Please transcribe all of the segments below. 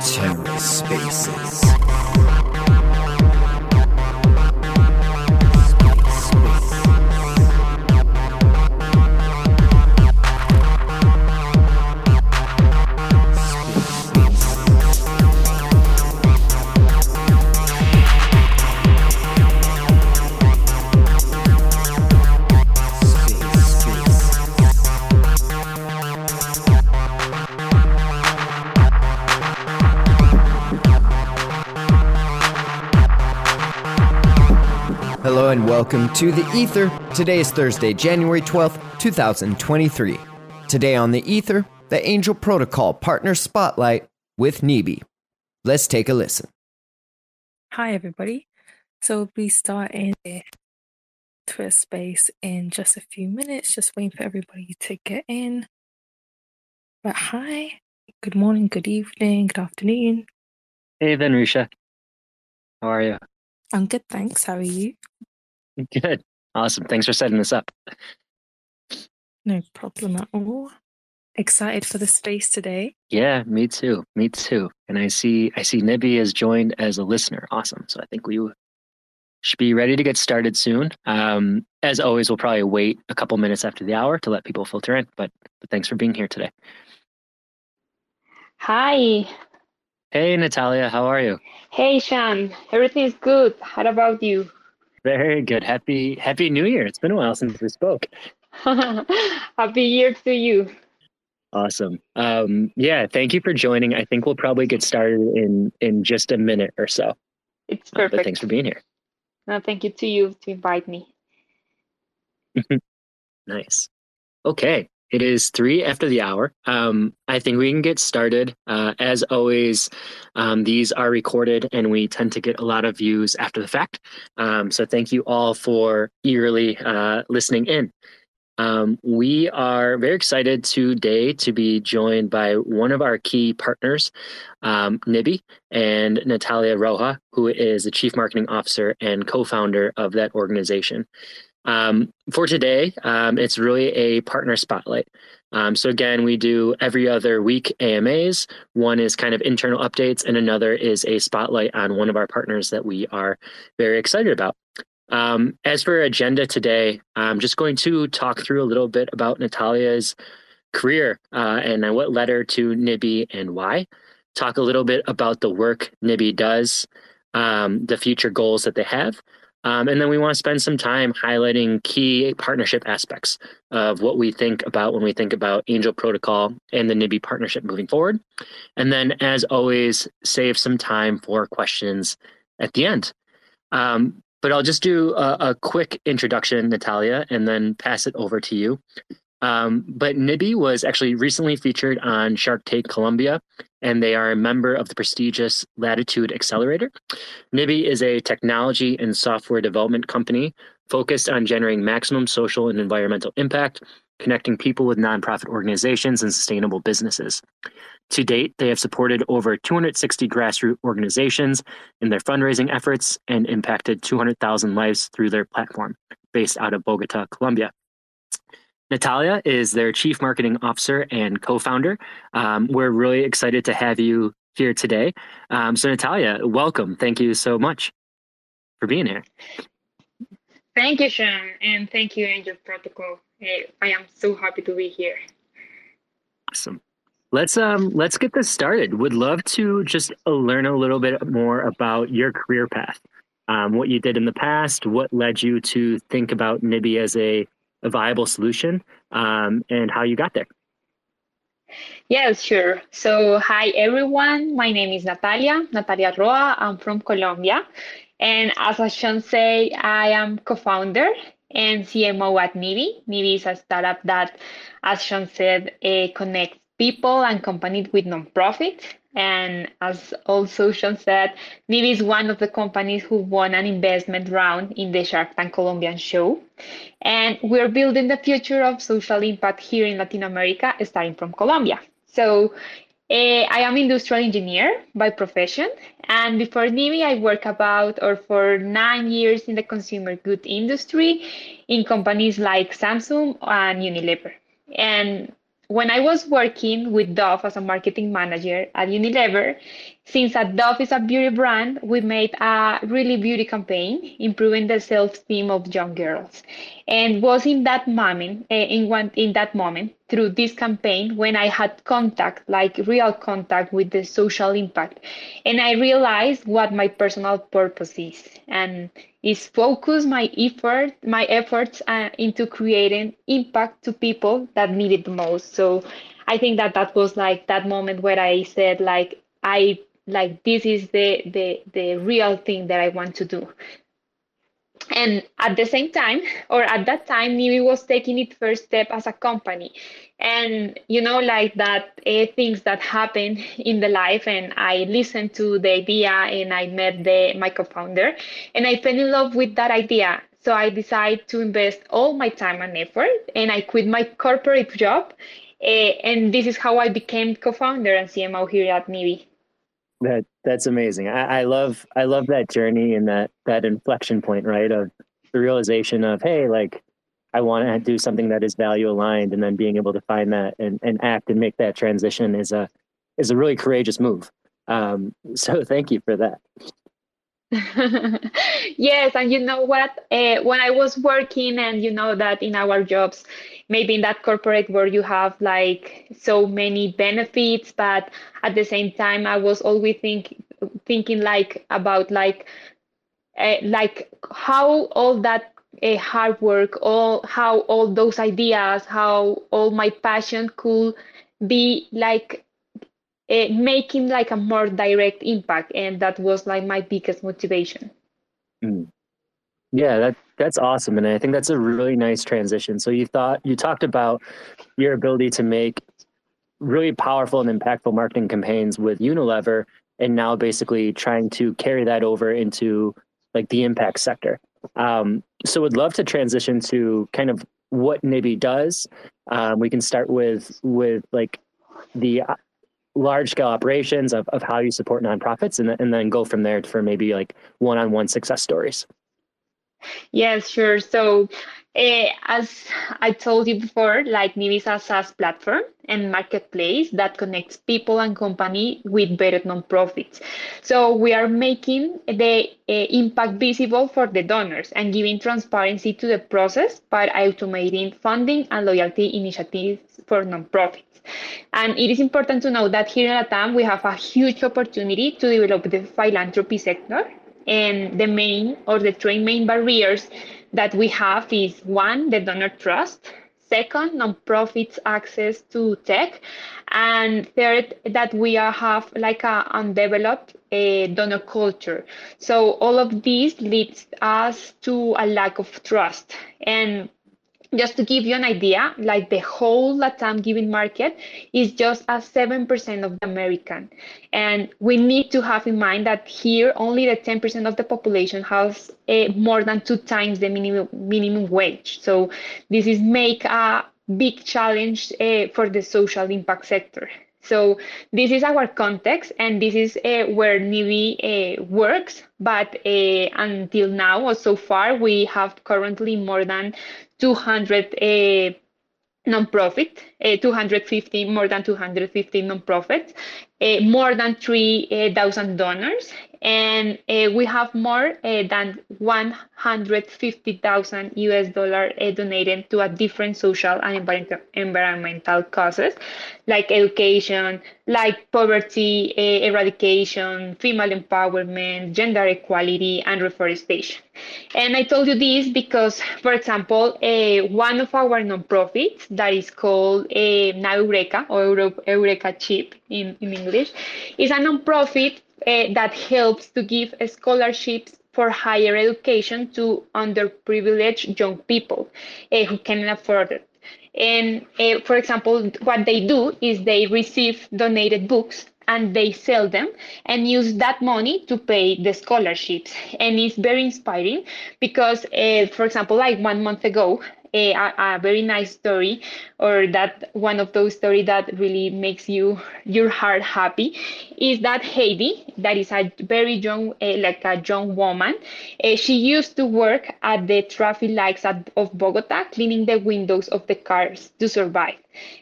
TerraSpaces. Hello welcome to the Ether. Today is Thursday, January 12th, 2023. Today on the Ether, the Angel Protocol Partner Spotlight with Nibi. Let's take a listen. Hi, everybody. So we start in the Twitter space in just a few minutes, just waiting for everybody to get in. But hi, good morning, good evening, good afternoon. Hey, Venrisha. How are you? I'm good, thanks. How are you? Good. Awesome. Thanks for setting this up. No problem at all. Excited for the space today. Yeah, me too. Me too. And I see I see Nibi has joined as a listener. Awesome. So I think we should be ready to get started soon. Um, as always, we'll probably wait a couple minutes after the hour to let people filter in. But, but thanks for being here today. Hi. Hey, Natalia. How are you? Hey, Shaun. Everything's good. How about you? Very good. Happy Happy New Year. It's been a while since we spoke. Happy year to you. Awesome. Um, yeah, thank you for joining. I think we'll probably get started in in just a minute or so. It's Uh, but perfect. thanks for being here. No, thank you to you to invite me. Nice. Okay. It is three after the hour. Um, I think we can get started. Uh, as always, um, these are recorded and we tend to get a lot of views after the fact. Um, so thank you all for eagerly uh, listening in. Um, we are very excited today to be joined by one of our key partners, um, Nibi, and Natalia Roja, who is the Chief Marketing Officer and co founder of that organization. Um, for today, um, it's really a partner spotlight. Um, so again, we do every other week AMAs. One is kind of internal updates, and another is a spotlight on one of our partners that we are very excited about. Um, as for agenda today, I'm just going to talk through a little bit about Natalia's career uh, and what led her to Nibi and why. Talk a little bit about the work Nibi does, um, the future goals that they have, um, and then we want to spend some time highlighting key partnership aspects of what we think about when we think about Angel Protocol and the Nibi partnership moving forward. And then, as always, save some time for questions at the end. Um, but I'll just do a, a, quick introduction, Natalia, and then pass it over to you. Um, but Nibi was actually recently featured on Shark Tank Colombia, and they are a member of the prestigious Latitude Accelerator. Nibi is a technology and software development company focused on generating maximum social and environmental impact, connecting people with nonprofit organizations and sustainable businesses. To date, they have supported over 260 grassroots organizations in their fundraising efforts and impacted 200,000 lives through their platform, based out of Bogota, Colombia. Natalia is their chief marketing officer and co founder. Um, we're really excited to have you here today. Um, so, Natalia, welcome. Thank you so much for being here. Thank you, Shaun, and thank you, Angel Protocol. I am so happy to be here. Awesome. Let's um let's get this started. Would love to just learn a little bit more about your career path, um, what you did in the past, what led you to think about Nibi as a, a viable solution, um, and how you got there. Yes, sure. So, hi everyone. My name is Natalia, Natalia Roa. I'm from Colombia. And as Shaun said, I am co-founder and CMO at Nibi. Nibi is a startup that, as Shaun said, uh, connects people and companies with nonprofit. And as also Shaun said, Nibi is one of the companies who won an investment round in the Shark Tank Colombian show. And we're building the future of social impact here in Latin America, starting from Colombia. So Uh, I am industrial engineer by profession, and before NIBI, I worked about or for nine years in the consumer good industry in companies like Samsung and Unilever. And when I was working with Dove as a marketing manager at Unilever, since Dove is a beauty brand, we made a really beauty campaign improving the self-esteem of young girls. And was in that moment, uh, in one in that moment, through this campaign, when I had contact, like real contact with the social impact, and I realized what my personal purpose is, and is focus my effort, my efforts uh, into creating impact to people that need it the most. So I think that that was like that moment where I said like I like this is the the the real thing that I want to do. And at the same time, or at that time, NIBI was taking its first step as a company. And, you know, like that uh, things that happen in the life. And I listened to the idea and I met the my co-founder and I fell in love with that idea. So I decided to invest all my time and effort and I quit my corporate job. Uh, and this is how I became co-founder and CMO here at NIBI. That that's amazing. I, I love I love that journey and that that inflection point, right? Of the realization of, hey, like I want to do something that is value aligned, and then being able to find that and, and act and make that transition is a is a really courageous move. Um, so thank you for that. yes, and you know what? Uh, when I was working, and you know that in our jobs, maybe in that corporate where you have like so many benefits, but at the same time, I was always think, thinking like about like uh, like how all that uh, hard work, all how all those ideas, how all my passion could be like uh, making like a more direct impact and that was like my biggest motivation. Mm. yeah that that's awesome and i think that's a really nice transition. So you thought you talked about your ability to make really powerful and impactful marketing campaigns with unilever and now basically trying to carry that over into like the impact sector. Um, so would love to transition to kind of what NIBI does. Um, we can start with with like the large scale operations of, of how you support nonprofits and, and then go from there for maybe like one-on-one success stories. Yes sure. So uh, as i told you before like is a saas platform and marketplace that connects people and company with better nonprofits so we are making the uh, impact visible for the donors and giving transparency to the process by automating funding and loyalty initiatives for nonprofits and it is important to know that here in Latam, we have a huge opportunity to develop the philanthropy sector. And the main or the three main barriers that we have is one, the donor trust. Second, nonprofits access to tech. And third, that we are, have like a undeveloped uh, donor culture. So all of these leads us to a lack of trust. And just to give you an idea, like the whole Latam giving market is just a 7% of the American. And we need to have in mind that here only the 10% of the population has uh, more than two times the minimum, minimum wage. So this is make a big challenge uh, for the social impact sector. So this is our context, and this is uh, where NIBI uh, works. But uh, until now, or so far, we have currently more than 200 uh, nonprofit, uh, 250, more than 250 nonprofits, uh, more than 3,000 donors, and uh, we have more uh, than 150,000 US dollar uh, donated to a different social and environmental causes like education, like poverty eradication, female empowerment, gender equality, and reforestation. And I told you this because, for example, one of our nonprofits that is called uh, Eureka or Eureka Chip in, in English is a nonprofit uh, that helps to give scholarships for higher education to underprivileged young people uh, who can afford it. And uh, for example, what they do is they receive donated books and they sell them and use that money to pay the scholarships and it's very inspiring because uh, for example like one month ago a, a, very nice story, or that one of those stories that really makes you your heart happy, is that Heidi, that is a very young, uh, like a young woman. Uh, she used to work at the traffic lights at, of Bogota, cleaning the windows of the cars to survive.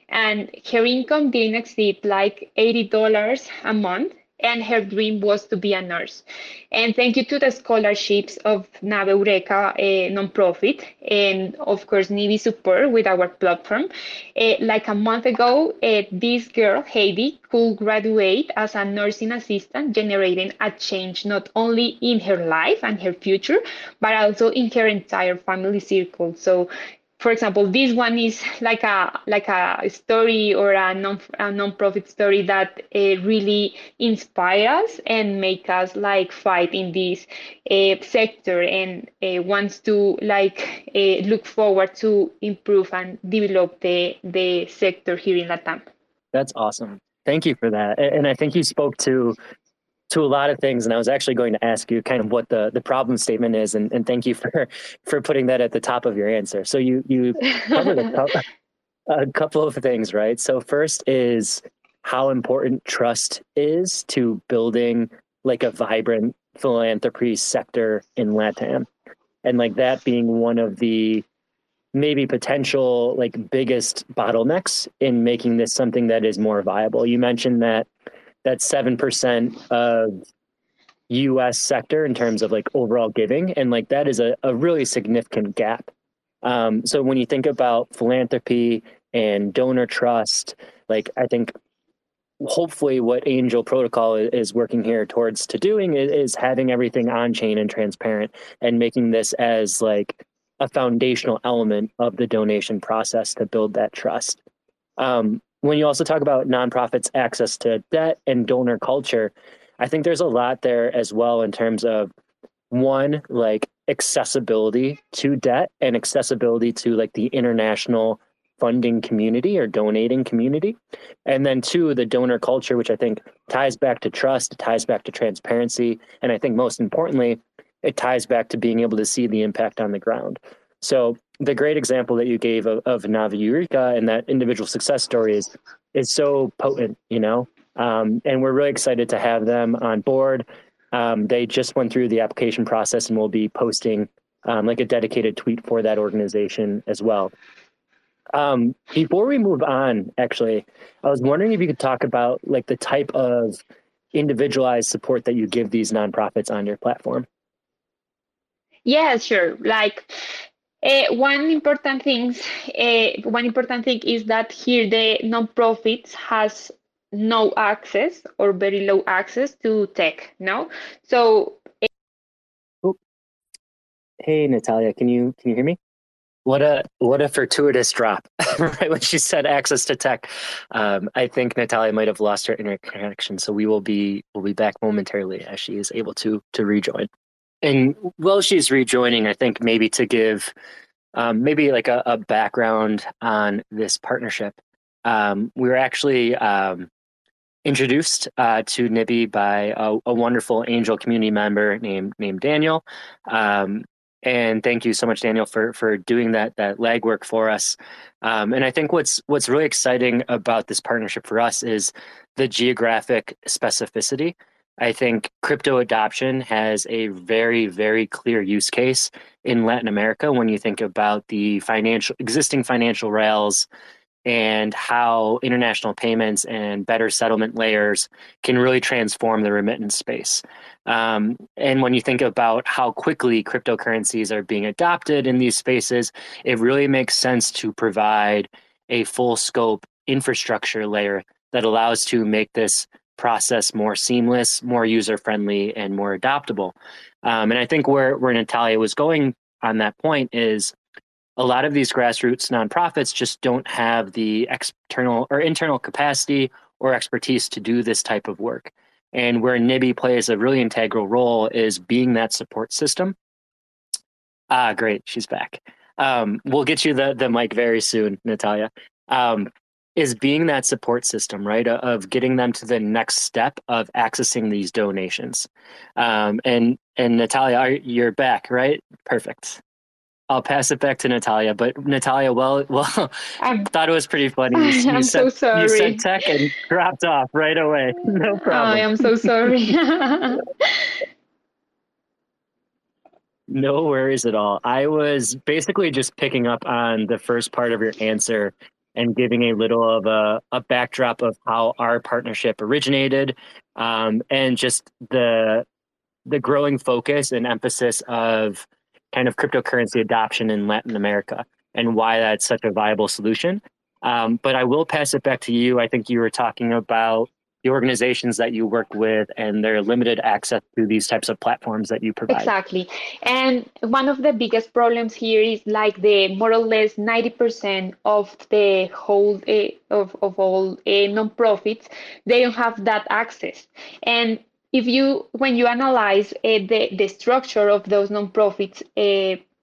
And her income didn't exceed like $80 a month and her dream was to be a nurse. And thank you to the scholarships of Nave Eureka, a nonprofit, and of course, NIBI support with our platform. Uh, like a month ago, uh, this girl, Heidi, could graduate as a nursing assistant, generating a change not only in her life and her future, but also in her entire family circle. So for example, this one is like a like a story or a non a non-profit story that uh, really inspires and make us like fight in this uh, sector and uh, wants to like uh, look forward to improve and develop the the sector here in Latam. That's awesome. Thank you for that. And I think you spoke to to a lot of things. And I was actually going to ask you kind of what the, the problem statement is. And, and thank you for, for putting that at the top of your answer. So you, you covered a, couple, a couple of things, right? So first is how important trust is to building like a vibrant philanthropy sector in LATAM. And like that being one of the maybe potential like biggest bottlenecks in making this something that is more viable. You mentioned that that 7% of US sector in terms of like overall giving. And like that is a, a really significant gap. Um, so when you think about philanthropy and donor trust, like I think hopefully what Angel Protocol is working here towards to doing is, is having everything on chain and transparent and making this as like a foundational element of the donation process to build that trust. Um, when you also talk about nonprofits access to debt and donor culture, I think there's a lot there as well in terms of one, like accessibility to debt and accessibility to like the international funding community or donating community. And then two, the donor culture, which I think ties back to trust, ties back to transparency. And I think most importantly, it ties back to being able to see the impact on the ground. So the great example that you gave of, of Nave Eureka and that individual success story is is so potent, you know. Um, and we're really excited to have them on board. Um, they just went through the application process and we'll be posting um, like a dedicated tweet for that organization as well. Um, before we move on, actually, I was wondering if you could talk about like the type of individualized support that you give these nonprofits on your platform. Yeah, sure. Like uh, one important thing, uh, one important thing is that here the nonprofits has no access or very low access to tech. No, so. Uh, hey Natalia, can you can you hear me? What a what a fortuitous drop! right when she said access to tech, um, I think Natalia might have lost her internet connection. So we will be we'll be back momentarily as she is able to to rejoin. And while she's rejoining, I think maybe to give um, maybe like a, a, background on this partnership. Um, we were actually um, introduced uh, to NIBI by a, a, wonderful angel community member named named Daniel. Um, and thank you so much, Daniel, for for doing that that legwork for us. Um, and I think what's what's really exciting about this partnership for us is the geographic specificity. I think crypto adoption has a very, very clear use case in Latin America when you think about the financial existing financial rails and how international payments and better settlement layers can really transform the remittance space. Um, and when you think about how quickly cryptocurrencies are being adopted in these spaces, it really makes sense to provide a full scope infrastructure layer that allows to make this process more seamless, more user friendly, and more adoptable. Um, and I think where where Natalia was going on that point is a lot of these grassroots nonprofits just don't have the external or internal capacity or expertise to do this type of work. And where NIBI plays a really integral role is being that support system. Ah, great, she's back. Um, we'll get you the the mic very soon, Natalia. Um, is being that support system, right? Of getting them to the next step of accessing these donations. Um, and and Natalia, you're back, right? Perfect. I'll pass it back to Natalia. But Natalia, well, well, I thought it was pretty funny. You, you I'm said, so sorry. You said tech and dropped off right away. No problem. I am so sorry. no worries at all. I was basically just picking up on the first part of your answer and giving a little of a, a backdrop of how our partnership originated um, and just the the growing focus and emphasis of kind of cryptocurrency adoption in Latin America and why that's such a viable solution. Um, but I will pass it back to you. I think you were talking about the organizations that you work with and their limited access to these types of platforms that you provide. Exactly. And one of the biggest problems here is like the more or less 90% of the whole uh, of, of all uh, nonprofits, they don't have that access. And if you when you analyze uh, the the structure of those nonprofits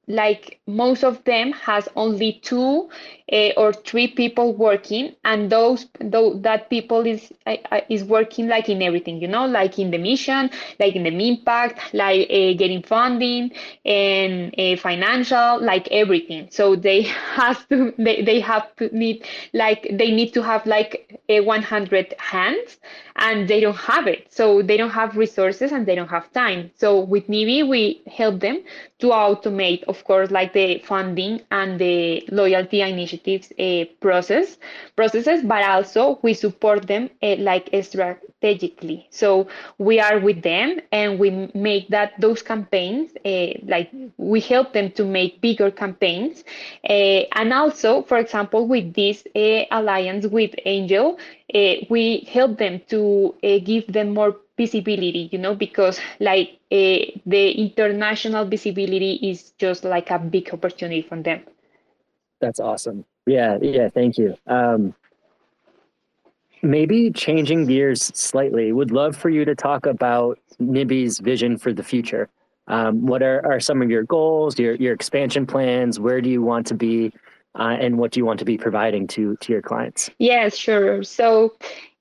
like most of them has only two uh, or three people working and those, those that people is uh, is working like in everything you know? Like in the mission like in the impact like uh, getting funding and financial like everything. So they have to they, they have to need like they need to have like a 100 hands and they don't have it. So they don't have resources and they don't have time. So with nibi we help them to automate of course like the funding and the loyalty initiatives uh, process processes, but also we support them uh, like strategically. So we are with them and we make that those campaigns uh, like we help them to make bigger campaigns, and also, for example, with this alliance with Angel, we help them to give them more visibility you know because like uh, the international visibility is just like a big opportunity for them. That's awesome. Yeah yeah thank you. Um, maybe changing gears slightly would love for you to talk about Nibi's vision for the future. Um, what are, are some of your goals your, your expansion plans? Where do you want to be uh, and what do you want to be providing to to your clients yes sure so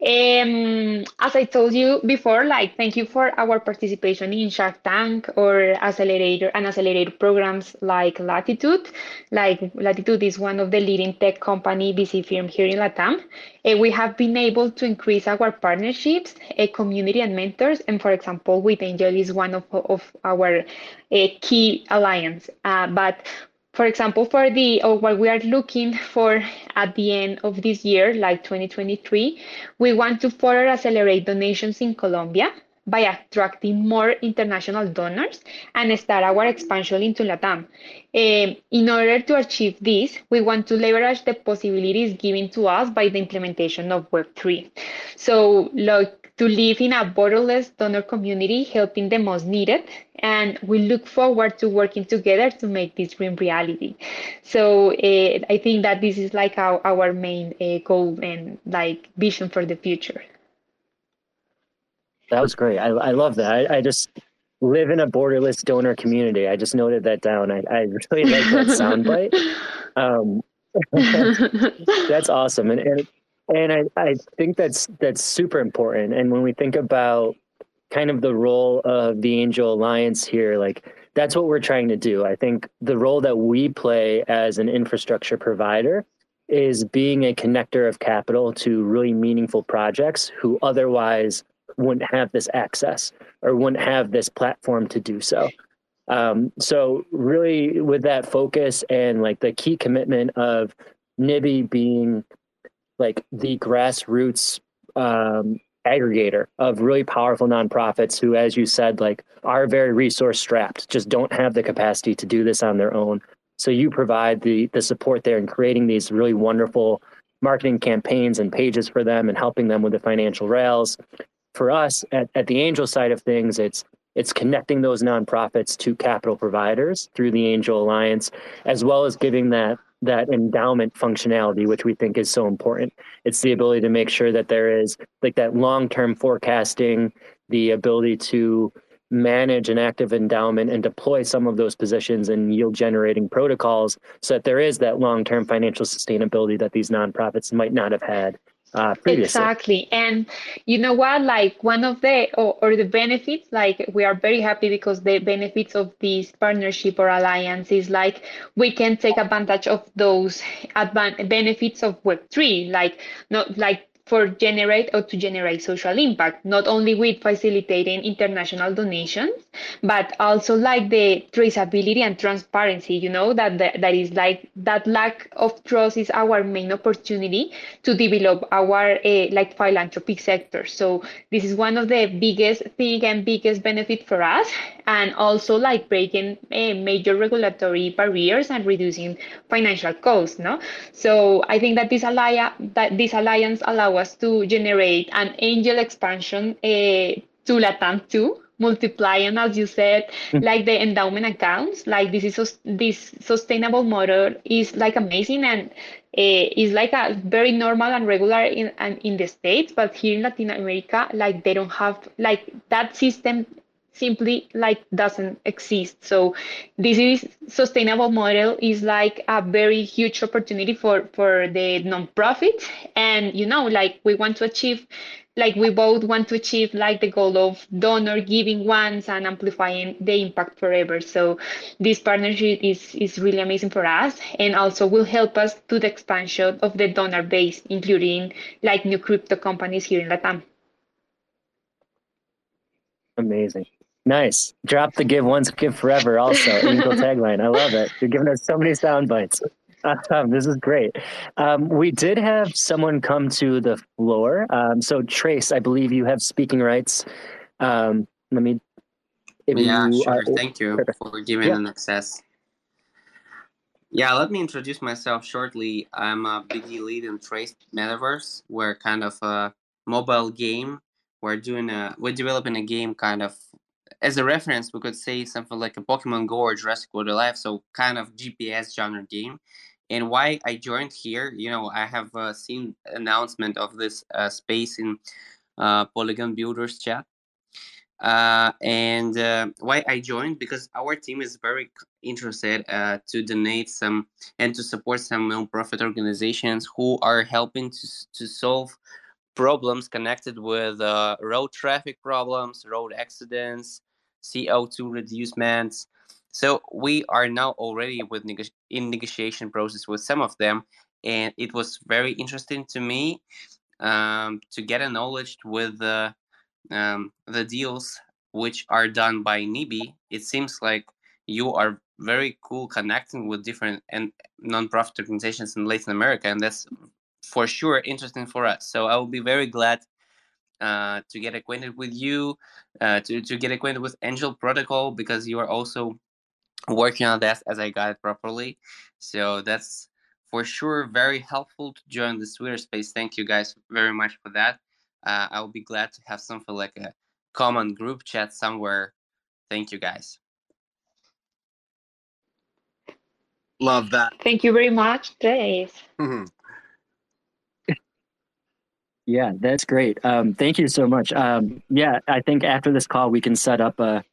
um, as I told you before, like thank you for our participation in Shark Tank or accelerator and accelerator programs like Latitude. Like Latitude is one of the leading tech company VC firm here in Latam. Uh, we have been able to increase our partnerships, a community and mentors. And for example, with Angel is one of, of our uh, key alliance. Uh, but for example, for the or what we are looking for at the end of this year, like 2023, we want to further accelerate donations in Colombia by attracting more international donors and start our expansion into Latam. Um, in order to achieve this, we want to leverage the possibilities given to us by the implementation of Web3. So, like to live in a borderless donor community, helping the most needed. And we look forward to working together to make this dream reality. So uh, I think that this is like our, our main uh, goal and like vision for the future. That was great. I, I love that. I, I just live in a borderless donor community. I just noted that down. I, I really like that soundbite. Um, that's awesome. And, and and I, I think that's that's super important. And when we think about kind of the role of the Angel Alliance here, like that's what we're trying to do. I think the role that we play as an infrastructure provider is being a connector of capital to really meaningful projects who otherwise wouldn't have this access or wouldn't have this platform to do so. Um, so really with that focus and like the key commitment of Nibi being like the grassroots um, aggregator of really powerful nonprofits who, as you said, like are very resource strapped, just don't have the capacity to do this on their own. So you provide the the support there in creating these really wonderful marketing campaigns and pages for them and helping them with the financial rails. For us at, at the angel side of things, it's it's connecting those nonprofits to capital providers through the Angel Alliance, as well as giving that that endowment functionality, which we think is so important. It's the ability to make sure that there is like that long term forecasting, the ability to manage an active endowment and deploy some of those positions and yield generating protocols so that there is that long term financial sustainability that these nonprofits might not have had uh, exactly. And you know what? Like one of the or, or, the benefits like we are very happy because the benefits of this partnership or alliance is like we can take advantage of those advan- benefits of web3 like not like for generate or to generate social impact, not only with facilitating international donations, but also like the traceability and transparency, you know, that, that, is like that lack of trust is our main opportunity to develop our uh, like philanthropic sector. So this is one of the biggest thing and biggest benefit for us and also like breaking uh, major regulatory barriers and reducing financial costs, no? So I think that this alliance, that this alliance allow us to generate an angel expansion uh, to Latam too, multiplying, as you said, mm-hmm. like the endowment accounts. Like this is this sustainable model is like amazing and uh, is like a very normal and regular in and in the states, but here in Latin America, like they don't have like that system simply like doesn't exist. So this is sustainable model is like a very huge opportunity for for the nonprofit. And you know like we want to achieve like we both want to achieve like the goal of donor giving once and amplifying the impact forever. So this partnership is is really amazing for us and also will help us to the expansion of the donor base including like new crypto companies here in latam. Amazing Nice. Drop the give once, give forever. Also, Eagle tagline. I love it. You're giving us so many sound bites. Um, this is great. Um, we did have someone come to the floor. Um, so, Trace, I believe you have speaking rights. Um, let me. yeah, sure. Are, Thank you for giving yeah. an access. Yeah, let me introduce myself shortly. I'm a BD lead in Trace Metaverse. We're kind of a mobile game. We're doing a we're developing a game kind of as a reference, we could say something like a Pokemon Go or Jurassic World Alive, so kind of GPS genre game. And why I joined here, you know, I have uh, seen announcement of this uh, space in uh, Polygon Builders chat. Uh, and uh, why I joined because our team is very interested uh, to donate some and to support some non-profit organizations who are helping to to solve problems connected with road traffic problems, road accidents, CO2 reducements. So we are now already with neg- in negotiation process with some of them, and it was very interesting to me um, to get a knowledge with the um, the deals which are done by NIBI. It seems like you are very cool connecting with different and non-profit organizations in Latin America, and that's for sure interesting for us. So I will be very glad uh, to get acquainted with you, uh, to, to get acquainted with Angel Protocol because you are also working on that as I got it properly. So that's for sure very helpful to join the Twitter space. Thank you guys very much for that. Uh, I'll be glad to have something like a common group chat somewhere. Thank you guys. Love that. Thank you very much, Trace. Mm-hmm. Yeah, that's great. Um, thank you so much. Um, yeah, I think after this call, we can set up a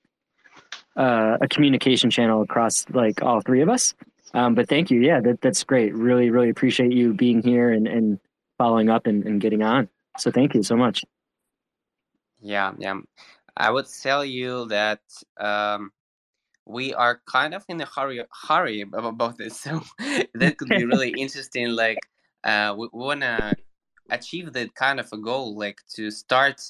a, a communication channel across like all three of us. Um, but thank you. Yeah, that, that's great. Really, really appreciate you being here and, and following up and, and getting on. So thank you so much. Yeah, yeah. I would tell you that um, we are kind of in a hurry hurry about this. So that could be really interesting. Like uh, we, we wanna achieve that kind of a goal, like to start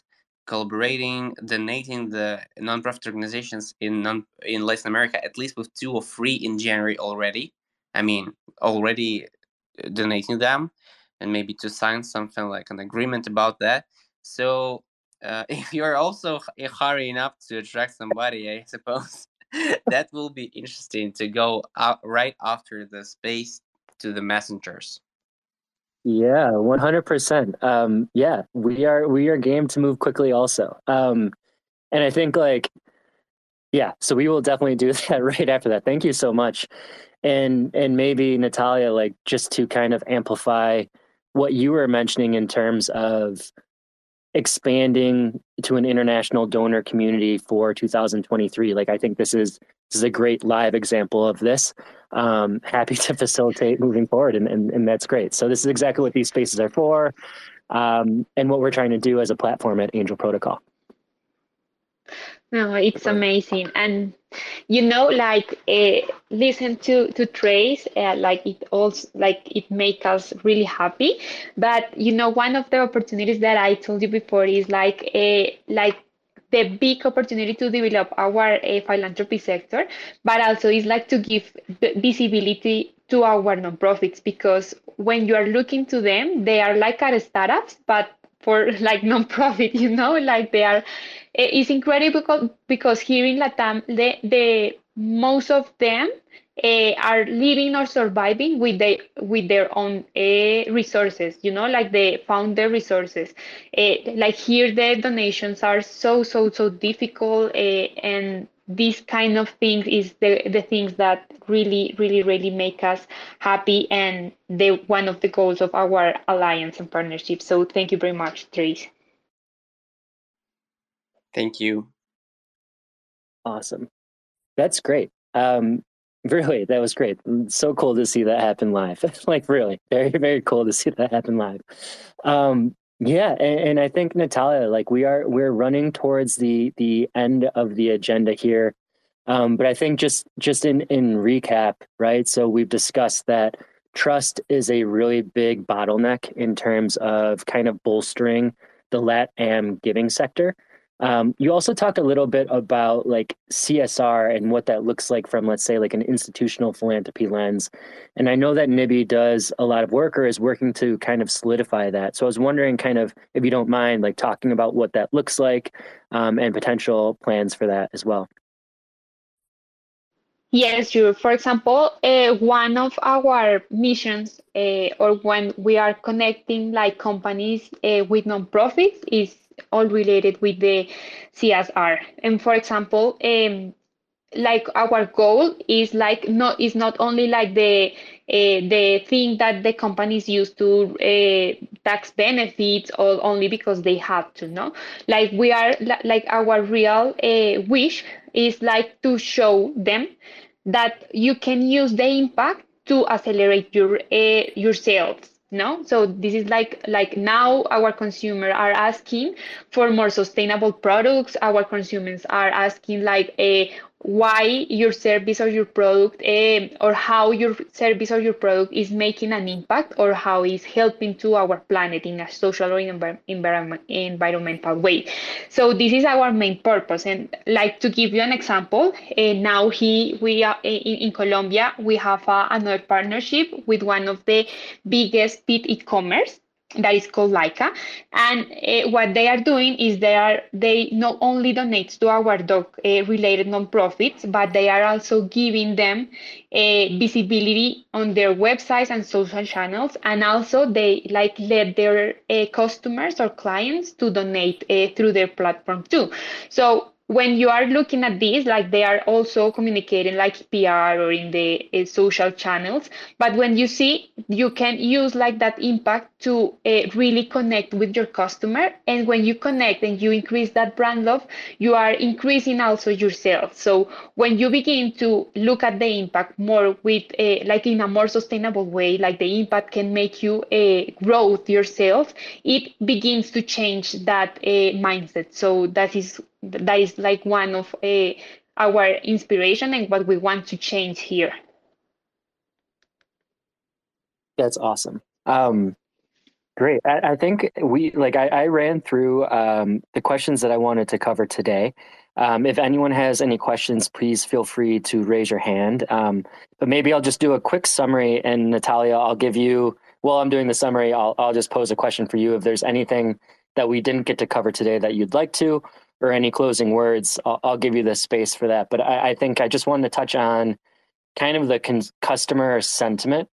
collaborating, donating the nonprofit organizations in non in Latin America, at least with two or three in January already. I mean, already uh, donating them, and maybe to sign something like an agreement about that. So, uh, if you're also hurrying up to attract somebody, I suppose that will be interesting to go out right after the space to the messengers. Yeah, one hundred percent. Um, yeah, we are we are game to move quickly. Also, um, and I think like, yeah, so we will definitely do that right after that. Thank you so much, and and maybe Natalia, like just to kind of amplify what you were mentioning in terms of expanding to an international donor community for 2023. Like I think this is this is a great live example of this um, happy to facilitate moving forward, and, and, and that's great. So this is exactly what these spaces are for. um, and what we're trying to do as a platform at Angel Protocol. No, it's amazing, and you know, like uh, listen to to Trace, uh, like it also like it make us really happy. But you know, one of the opportunities that I told you before is like a uh, like the big opportunity to develop our uh, philanthropy sector, but also is like to give visibility to our nonprofits because when you are looking to them, they are like our startups, but for like nonprofit, you know, like they are. It's incredible because here in Latam, the, the most of them uh, are living or surviving with their with their own uh, resources you know like they found their resources. Uh, like here the donations are so so so difficult and these kind of things is the the things that really really really make us happy and the one of the goals of our alliance and partnership. So thank you very much Trace thank you awesome that's great um really that was great so cool to see that happen live like really very very cool to see that happen live um yeah, and, and, I think Natalia, like we are, we're running towards the the end of the agenda here. Um, but I think just just in in recap, right? So we've discussed that trust is a really big bottleneck in terms of kind of bolstering the LATAM giving sector. Um, you also talked a little bit about like CSR and what that looks like from, let's say, like an institutional philanthropy lens. And I know that NIBI does a lot of work or is working to kind of solidify that. So I was wondering, kind of, if you don't mind, like talking about what that looks like um, and potential plans for that as well. Yes, sure. For example, uh, one of our missions, uh, or when we are connecting like companies uh, with nonprofits, is all related with the CSR. And for example, um, like our goal is like not is not only like the uh, the thing that the companies use to uh, tax benefits or only because they have to no like we are like our real uh, wish is like to show them that you can use the impact to accelerate your your sales no? So this is like like now our consumers are asking for more sustainable products. Our consumers are asking like a why your service or your product uh, or how your service or your product is making an impact or how it's helping to our planet in a social or env- environment, environmental way. So this is our main purpose. And like to give you an example uh, now he we are in, in colombia we have uh, another partnership with one of the biggest pet e-commerce that is called Laika. And uh, what they are doing is they are they not only donate to our dog uh, related nonprofits, but they are also giving them uh, visibility on their websites and social channels, and also they like let their customers or clients to donate through their platform too. So when you are looking at this, like they are also communicating like PR or in the uh, social channels. But when you see, you can use like that impact to uh, really connect with your customer. And when you connect and you increase that brand love, you are increasing also yourself. So when you begin to look at the impact more with uh, like in a more sustainable way, like the impact can make you uh, grow yourself, it begins to change that mindset. So that is that is like one of uh, our inspiration and what we want to change here. That's awesome. Um, great. I, I, think we like I, I ran through um, the questions that I wanted to cover today. Um, if anyone has any questions, please feel free to raise your hand. Um, but maybe I'll just do a quick summary, and Natalia, I'll give you. While I'm doing the summary, I'll I'll just pose a question for you. If there's anything that we didn't get to cover today that you'd like to, or any closing words, I'll, I'll give you the space for that. But I, I, think I just wanted to touch on kind of the con- customer sentiment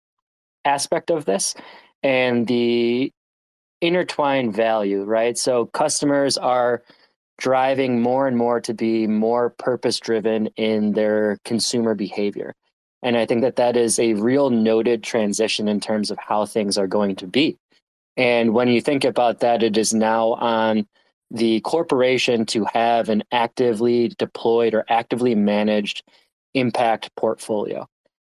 aspect of this and the intertwined value, right? So customers are driving more and more to be more purpose driven in their consumer behavior. And I think that that is a real noted transition in terms of how things are going to be. And when you think about that, it is now on the corporation to have an actively deployed or actively managed impact portfolio.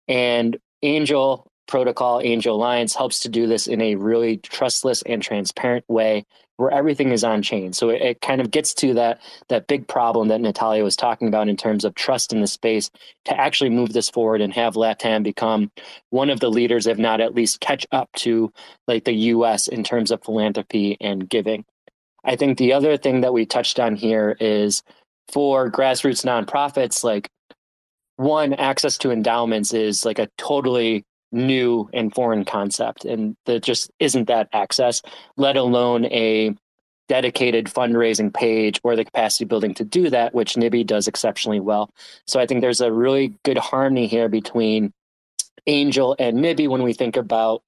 And Angel protocol angel alliance helps to do this in a really trustless and transparent way where everything is on chain so it, it, kind of gets to that that big problem that natalia was talking about in terms of trust in the space to actually move this forward and have latam become one of the leaders if not at least catch up to like the us in terms of philanthropy and giving i think the other thing that we touched on here is for grassroots nonprofits like one access to endowments is like a totally new and foreign concept and there just isn't that access let alone a dedicated fundraising page or the capacity building to do that which nibi does exceptionally well. So i think there's a really good harmony here between angel and nibi when we think about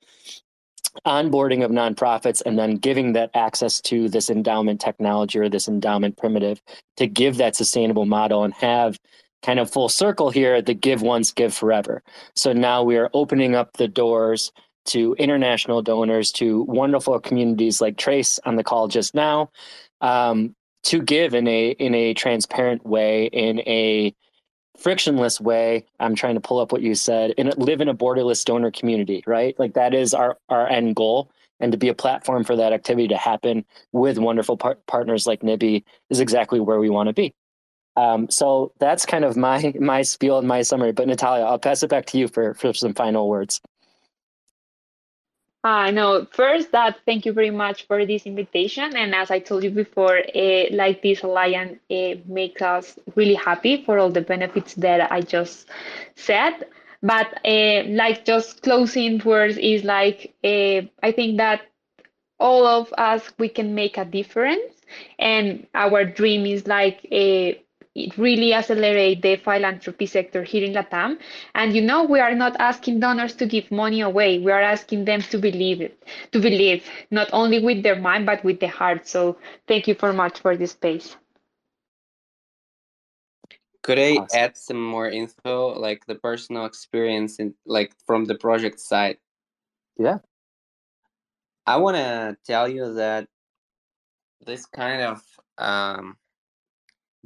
onboarding of nonprofits and then giving that access to this endowment technology or this endowment primitive to give that sustainable model and have kind of full circle here the give once give forever. So now we are opening up the doors to international donors to wonderful communities like trace on the call just now um, to give in a in a transparent way in a frictionless way i'm trying to pull up what you said and live in a borderless donor community right like that is our our end goal and to be a platform for that activity to happen with wonderful par- partners like Nibi is exactly where we want to be um, so that's kind of my my spiel and my summary. But Natalia, I'll pass it back to you for for some final words. I uh, know. First, that thank you very much for this invitation. And as I told you before, uh, like this alliance uh, makes us really happy for all the benefits that I just said. But uh, like just closing words is like I think that all of us we can make a difference, and our dream is like a it really accelerate the philanthropy sector here in Latam. And you know, we are not asking donors to give money away. We are asking them to believe it, to believe not only with their mind but with their heart. So thank you very much for this space. Could I awesome. add some more info, like the personal experience and like from the project side? Yeah. I want to tell you that this kind of um,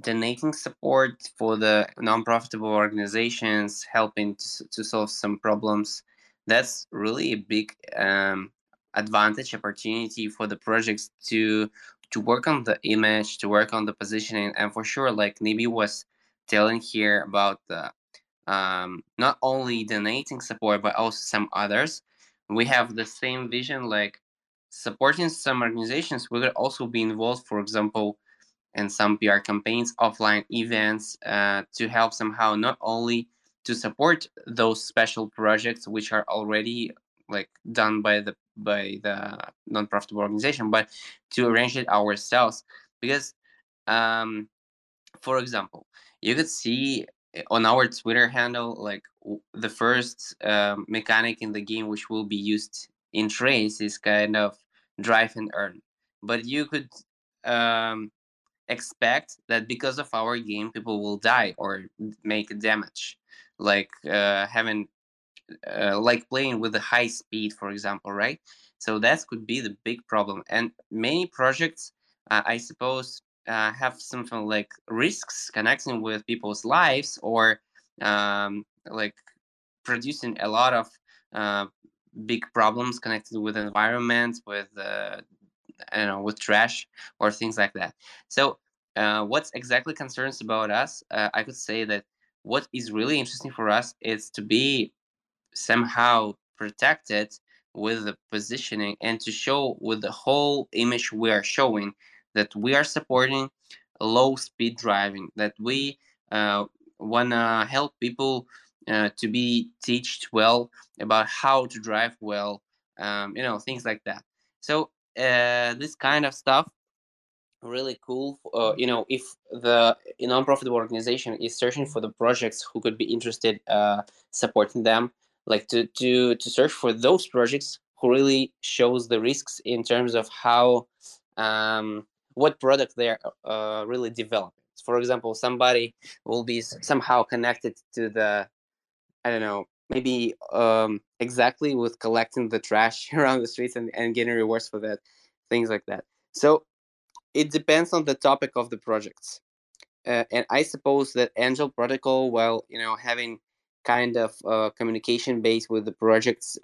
donating support for the non-profitable organizations helping to, to solve some problems that's really a big um, advantage opportunity for the projects to to work on the image to work on the positioning and for sure like Nibi was telling here about the um, not only donating support but also some others. We have the same vision like supporting some organizations we could also be involved for example and some PR campaigns, offline events uh, to help somehow not only to support those special projects which are already like done by the by the non-profitable organization, but to arrange it ourselves. Because um, for example, you could see on our Twitter handle like the first um, mechanic in the game which will be used in Trace is kind of drive and earn, but you could um, expect that because of our game people will die or make damage. Like uh, having uh, like playing with the high speed for example right? So that could be the big problem. And many projects uh, i suppose uh, have something like risks connecting with people's lives or um, like producing a lot of uh, big problems connected with environment with uh, you know with trash or things like that. So uh, what's exactly concerns about us uh, i could say that what is really interesting for us is to be somehow protected with the positioning and to show with the whole image we are showing that we are supporting low speed driving that we uh, want to help people uh, to be teached well about how to drive well um, you know things like that. So uh, this kind of stuff really cool uh, you know if the non-profitable organization is searching for the projects who could be interested uh, supporting them like to to to search for those projects who really shows the risks in terms of how um, what product they're uh, really developing. For example somebody will be somehow connected to the i don't know maybe um, exactly with collecting the trash around the streets and, and getting rewards for that things like that. So it depends on the topic of the projects uh, and i suppose that angel protocol while you know having kind of uh, communication base with the projects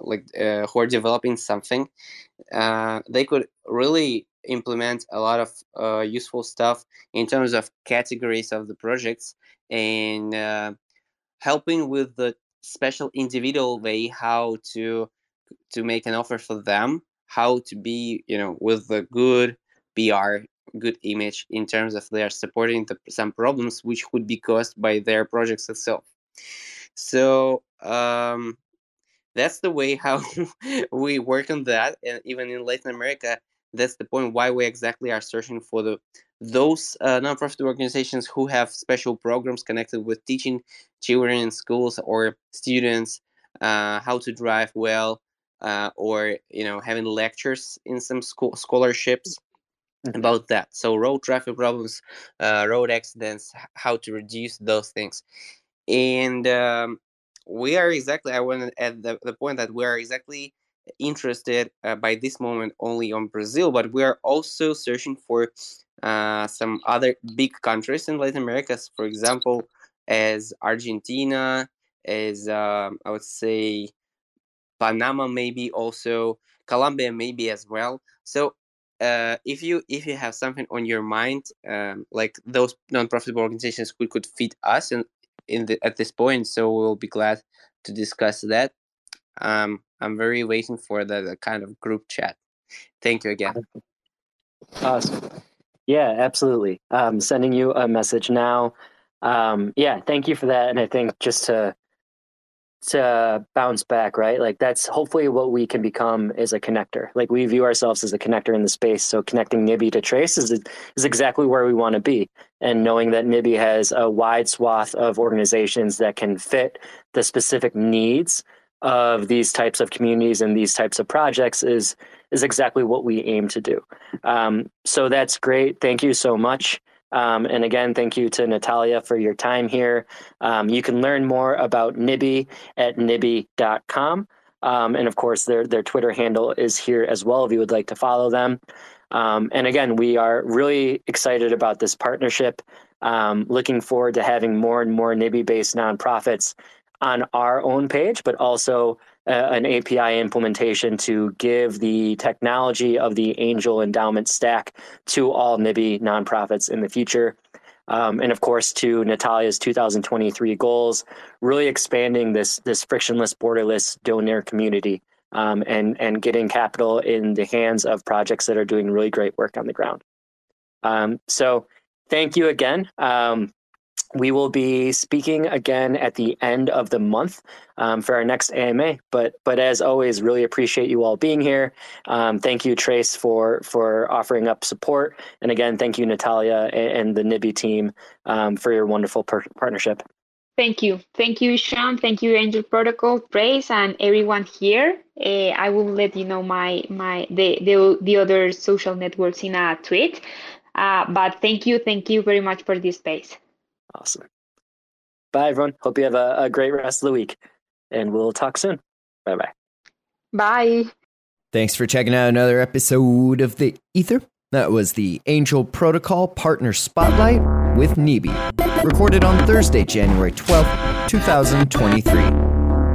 like uh, who are developing something uh, they could really implement a lot of uh, useful stuff in terms of categories of the projects and uh, helping with the special individual way how to to make an offer for them how to be you know with the good pr good image in terms of they are supporting the, some problems which would be caused by their projects itself. So um, that's the way how we work on that and even in latin america that's the point why we exactly are searching for the those uh, nonprofit organizations who have special programs connected with teaching children in schools or students uh, how to drive well uh, or you know having lectures in some school scholarships mm-hmm. about that so road traffic problems uh, road accidents how to reduce those things and um, we are exactly i want to add the, the point that we are exactly interested uh, by this moment only on brazil but we are also searching for uh, some other big countries in latin america for example as argentina as um, i would say panama maybe also colombia maybe as well so uh, if you if you have something on your mind um, like those non-profit organizations who could fit us and in the at this point, so we'll be glad to discuss that. Um, I'm very waiting for the, the kind of group chat. Thank you again. Awesome. Yeah, absolutely. Um, sending you a message now. Um, yeah, thank you for that. And I think just to to bounce back, right? Like that's hopefully what we can become is a connector. Like we view ourselves as a connector in the space. So connecting Nibi to Trace is is exactly where we want to be. And knowing that Nibi has a wide swath of organizations that can fit the specific needs of these types of communities and these types of projects is is exactly what we aim to do. Um, so that's great. Thank you so much. Um, and again, thank you to Natalia for your time here. Um, you can learn more about Nibi at nibi.com. Um, and of course, their, their Twitter handle is here as well if you would like to follow them. Um, and again, we are really excited about this partnership. Um, looking forward to having more and more Nibi based nonprofits on our own page, but also uh, an API implementation to give the technology of the Angel Endowment Stack to all Nibi nonprofits in the future. Um, and of course, to Natalia's 2023 goals, really expanding this this frictionless, borderless donor community, um, and and getting capital in the hands of projects that are doing really great work on the ground. Um, so, thank you again. Um, we will be speaking again at the end of the month um, for our next AMA. But but as always, really appreciate you all being here. Um, thank you, Trace, for for offering up support, and again, thank you, Natalia and, and the Nibi team um, for your wonderful per- partnership. Thank you, thank you, Shaun. Thank you, Angel Protocol, Trace, and everyone here. Uh, I will let you know my my the the, the other social networks in a tweet. Uh, but thank you, thank you very much for this space. Awesome. Bye, everyone. Hope you have a, a great rest of the week, and we'll talk soon. Bye bye. Bye. Thanks for checking out another episode of The Ether. That was the Angel Protocol Partner Spotlight with Nibi, recorded on Thursday, January 12th, 2023.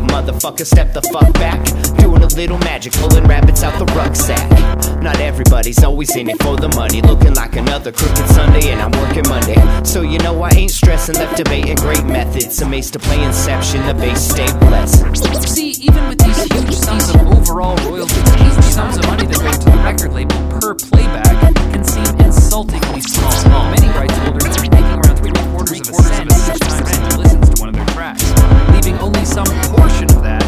motherfucker, step the fuck back. Doing a little magic, pulling rabbits out the rucksack. Not everybody's always in it for the money. Looking like another crooked Sunday, and I'm working Monday. So you know I ain't stressing, left debating great methods. Amazed to play Inception, the bass stay blessed. See, even with these huge sums of overall royalties, huge sums of money that goes to the record label per playback can seem insultingly small. Many rights holders are making around three quarters of a cent tracks, leaving only some portion of that